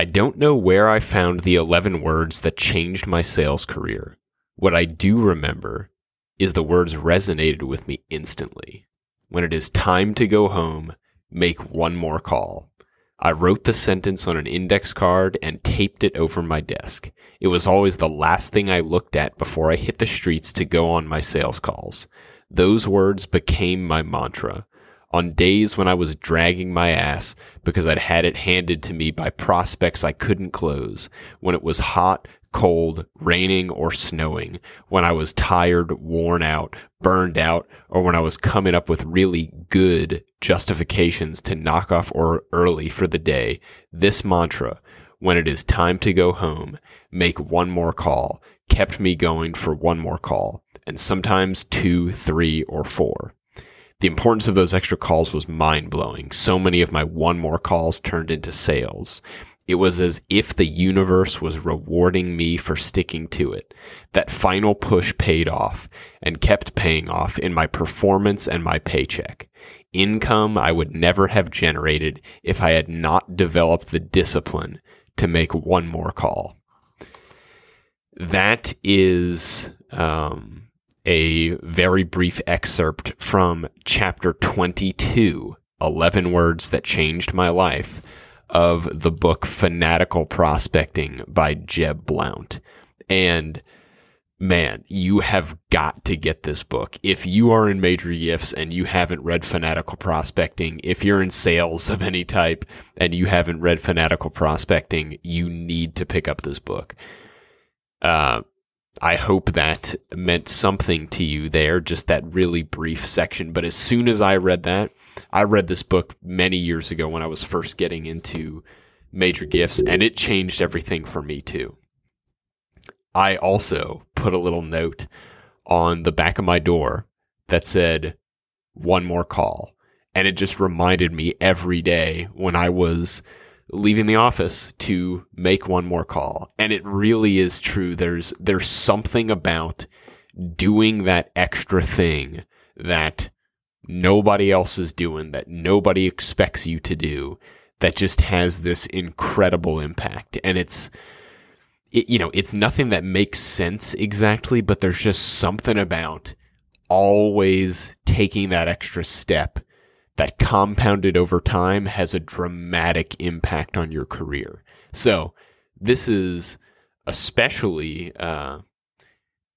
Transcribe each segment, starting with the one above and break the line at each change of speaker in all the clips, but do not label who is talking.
I don't know where I found the 11 words that changed my sales career. What I do remember is the words resonated with me instantly. When it is time to go home, make one more call. I wrote the sentence on an index card and taped it over my desk. It was always the last thing I looked at before I hit the streets to go on my sales calls. Those words became my mantra. On days when I was dragging my ass because I'd had it handed to me by prospects I couldn't close, when it was hot, cold, raining, or snowing, when I was tired, worn out, burned out, or when I was coming up with really good justifications to knock off or early for the day, this mantra, when it is time to go home, make one more call, kept me going for one more call, and sometimes two, three, or four. The importance of those extra calls was mind blowing. So many of my one more calls turned into sales. It was as if the universe was rewarding me for sticking to it. That final push paid off and kept paying off in my performance and my paycheck. Income I would never have generated if I had not developed the discipline to make one more call. That is um, a very brief excerpt from chapter 22 11 Words That Changed My Life of the book Fanatical Prospecting by Jeb Blount. And man, you have got to get this book. If you are in major gifts and you haven't read Fanatical Prospecting, if you're in sales of any type and you haven't read Fanatical Prospecting, you need to pick up this book. Uh, I hope that meant something to you there, just that really brief section. But as soon as I read that, I read this book many years ago when I was first getting into major gifts, and it changed everything for me too. I also put a little note on the back of my door that said, one more call. And it just reminded me every day when I was leaving the office to make one more call. And it really is true. There's, there's something about doing that extra thing that nobody else is doing, that nobody expects you to do, that just has this incredible impact. And it's, it, you know, it's nothing that makes sense exactly, but there's just something about always taking that extra step that compounded over time has a dramatic impact on your career. So this is especially uh,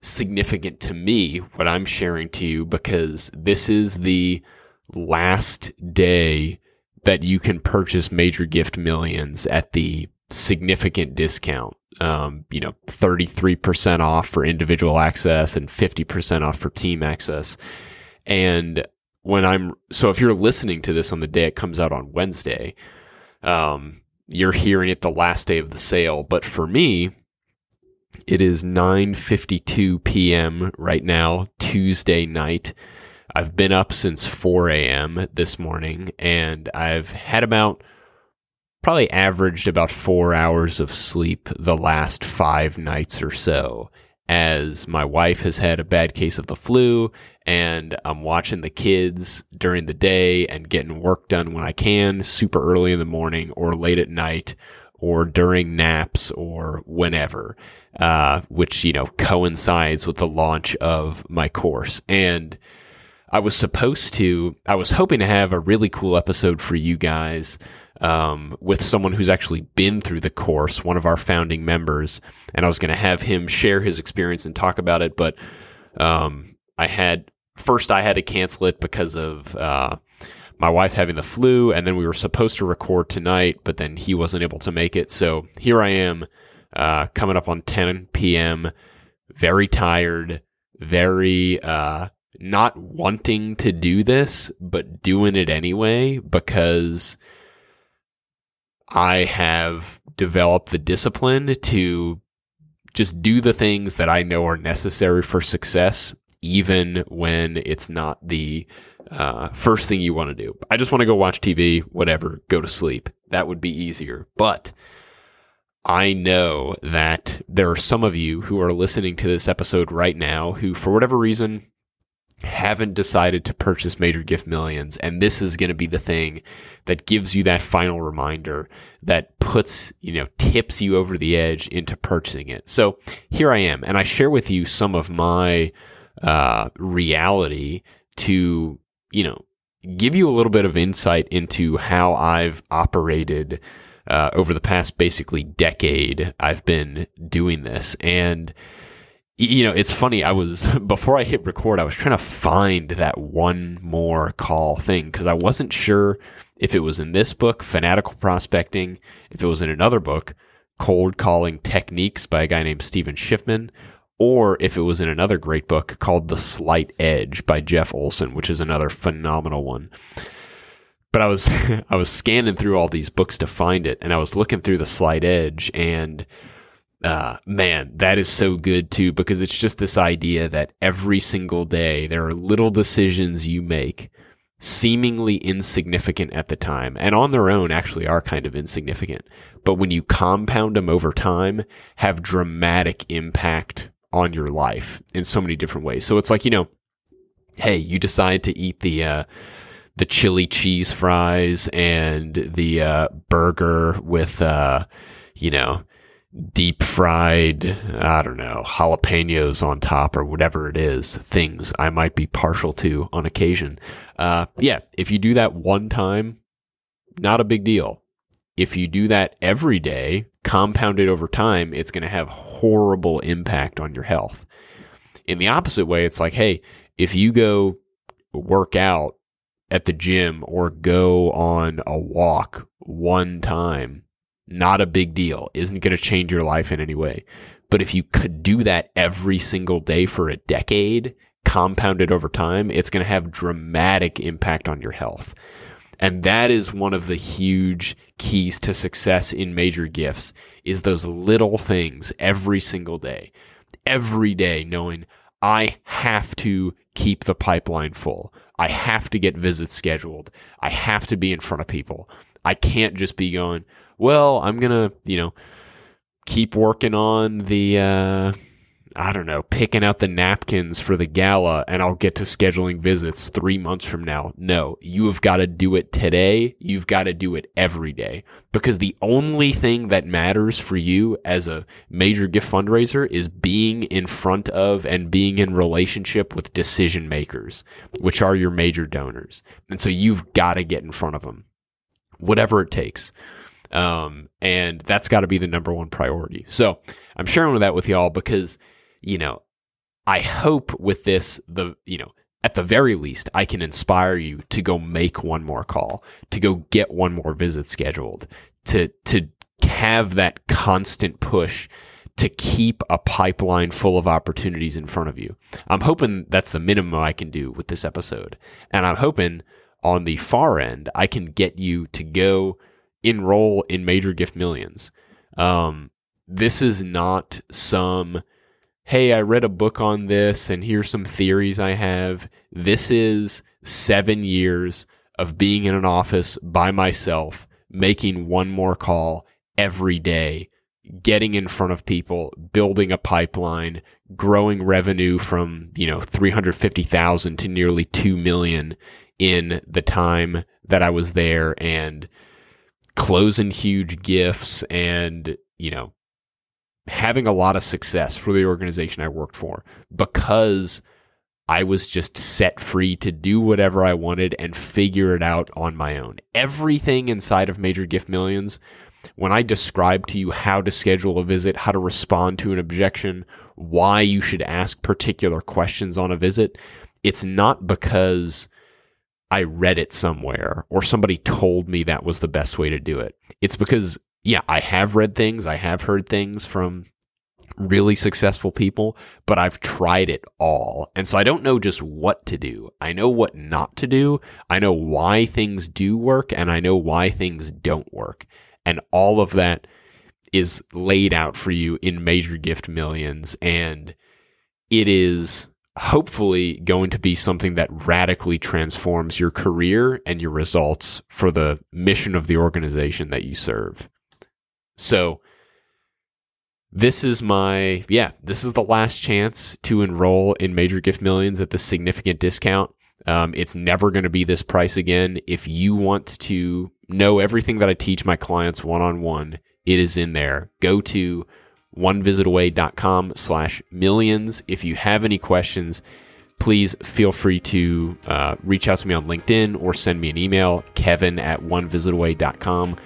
significant to me what I'm sharing to you because this is the last day that you can purchase major gift millions at the significant discount. Um, you know, 33% off for individual access and 50% off for team access. And when I'm so if you're listening to this on the day it comes out on Wednesday, um, you're hearing it the last day of the sale. But for me, it is 9:52 p.m. right now, Tuesday night. I've been up since 4 a.m. this morning, and I've had about probably averaged about four hours of sleep the last five nights or so as my wife has had a bad case of the flu and I'm watching the kids during the day and getting work done when I can, super early in the morning or late at night or during naps or whenever, uh, which, you know, coincides with the launch of my course. And I was supposed to, I was hoping to have a really cool episode for you guys um, with someone who's actually been through the course, one of our founding members, and I was going to have him share his experience and talk about it. But um, I had first I had to cancel it because of uh, my wife having the flu, and then we were supposed to record tonight, but then he wasn't able to make it. So here I am, uh, coming up on 10 p.m. Very tired, very uh, not wanting to do this, but doing it anyway because I have developed the discipline to just do the things that I know are necessary for success, even when it's not the uh, first thing you want to do. I just want to go watch TV, whatever, go to sleep. That would be easier. But I know that there are some of you who are listening to this episode right now who, for whatever reason, haven't decided to purchase Major Gift Millions. And this is going to be the thing that gives you that final reminder that puts, you know, tips you over the edge into purchasing it. So here I am, and I share with you some of my uh, reality to, you know, give you a little bit of insight into how I've operated uh, over the past basically decade. I've been doing this. And, you know, it's funny. I was, before I hit record, I was trying to find that one more call thing because I wasn't sure if it was in this book, Fanatical Prospecting, if it was in another book, Cold Calling Techniques by a guy named Steven Schiffman, or if it was in another great book called The Slight Edge by Jeff Olson, which is another phenomenal one. But I was I was scanning through all these books to find it, and I was looking through The Slight Edge, and uh, man, that is so good too because it's just this idea that every single day there are little decisions you make seemingly insignificant at the time and on their own actually are kind of insignificant but when you compound them over time have dramatic impact on your life in so many different ways. So it's like, you know, hey, you decide to eat the uh, the chili cheese fries and the uh, burger with uh, you know, deep fried, I don't know, jalapenos on top or whatever it is, things I might be partial to on occasion. Uh, yeah, if you do that one time, not a big deal. If you do that every day, compounded over time, it's going to have horrible impact on your health. In the opposite way, it's like, hey, if you go work out at the gym or go on a walk one time, not a big deal, isn't going to change your life in any way. But if you could do that every single day for a decade, compounded over time, it's going to have dramatic impact on your health. And that is one of the huge keys to success in major gifts is those little things every single day. Every day knowing I have to keep the pipeline full. I have to get visits scheduled. I have to be in front of people. I can't just be going, well, I'm going to, you know, keep working on the uh I don't know, picking out the napkins for the gala and I'll get to scheduling visits three months from now. No, you have got to do it today. You've got to do it every day because the only thing that matters for you as a major gift fundraiser is being in front of and being in relationship with decision makers, which are your major donors. And so you've got to get in front of them, whatever it takes. Um, and that's got to be the number one priority. So I'm sharing that with y'all because you know, I hope with this, the, you know, at the very least, I can inspire you to go make one more call, to go get one more visit scheduled, to, to have that constant push to keep a pipeline full of opportunities in front of you. I'm hoping that's the minimum I can do with this episode. And I'm hoping on the far end, I can get you to go enroll in Major Gift Millions. Um, this is not some hey, I read a book on this and here's some theories I have. This is seven years of being in an office by myself, making one more call every day, getting in front of people, building a pipeline, growing revenue from, you know, 350,000 to nearly 2 million in the time that I was there and closing huge gifts and, you know, having a lot of success for the organization I worked for because I was just set free to do whatever I wanted and figure it out on my own. Everything inside of Major Gift Millions, when I describe to you how to schedule a visit, how to respond to an objection, why you should ask particular questions on a visit, it's not because I read it somewhere or somebody told me that was the best way to do it. It's because yeah, I have read things, I have heard things from really successful people, but I've tried it all. And so I don't know just what to do. I know what not to do. I know why things do work and I know why things don't work. And all of that is laid out for you in Major Gift Millions. And it is hopefully going to be something that radically transforms your career and your results for the mission of the organization that you serve. So this is my yeah, this is the last chance to enroll in Major Gift Millions at the significant discount. Um, it's never going to be this price again. If you want to know everything that I teach my clients one on one, it is in there. Go to onevisitaway.com slash millions. If you have any questions, please feel free to uh, reach out to me on LinkedIn or send me an email, kevin at onevisitaway.com.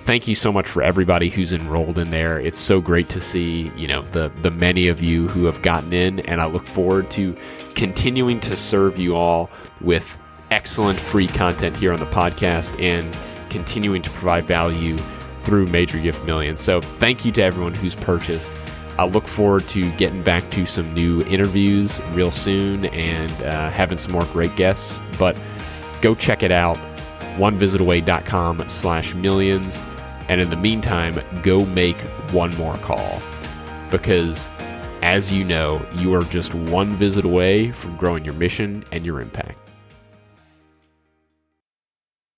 Thank you so much for everybody who's enrolled in there. It's so great to see, you know, the the many of you who have gotten in and I look forward to continuing to serve you all with excellent free content here on the podcast and continuing to provide value through Major Gift Million. So thank you to everyone who's purchased. I look forward to getting back to some new interviews real soon and uh, having some more great guests. But go check it out, onevisitaway.com slash millions. And in the meantime, go make one more call. Because as you know, you are just one visit away from growing your mission and your impact.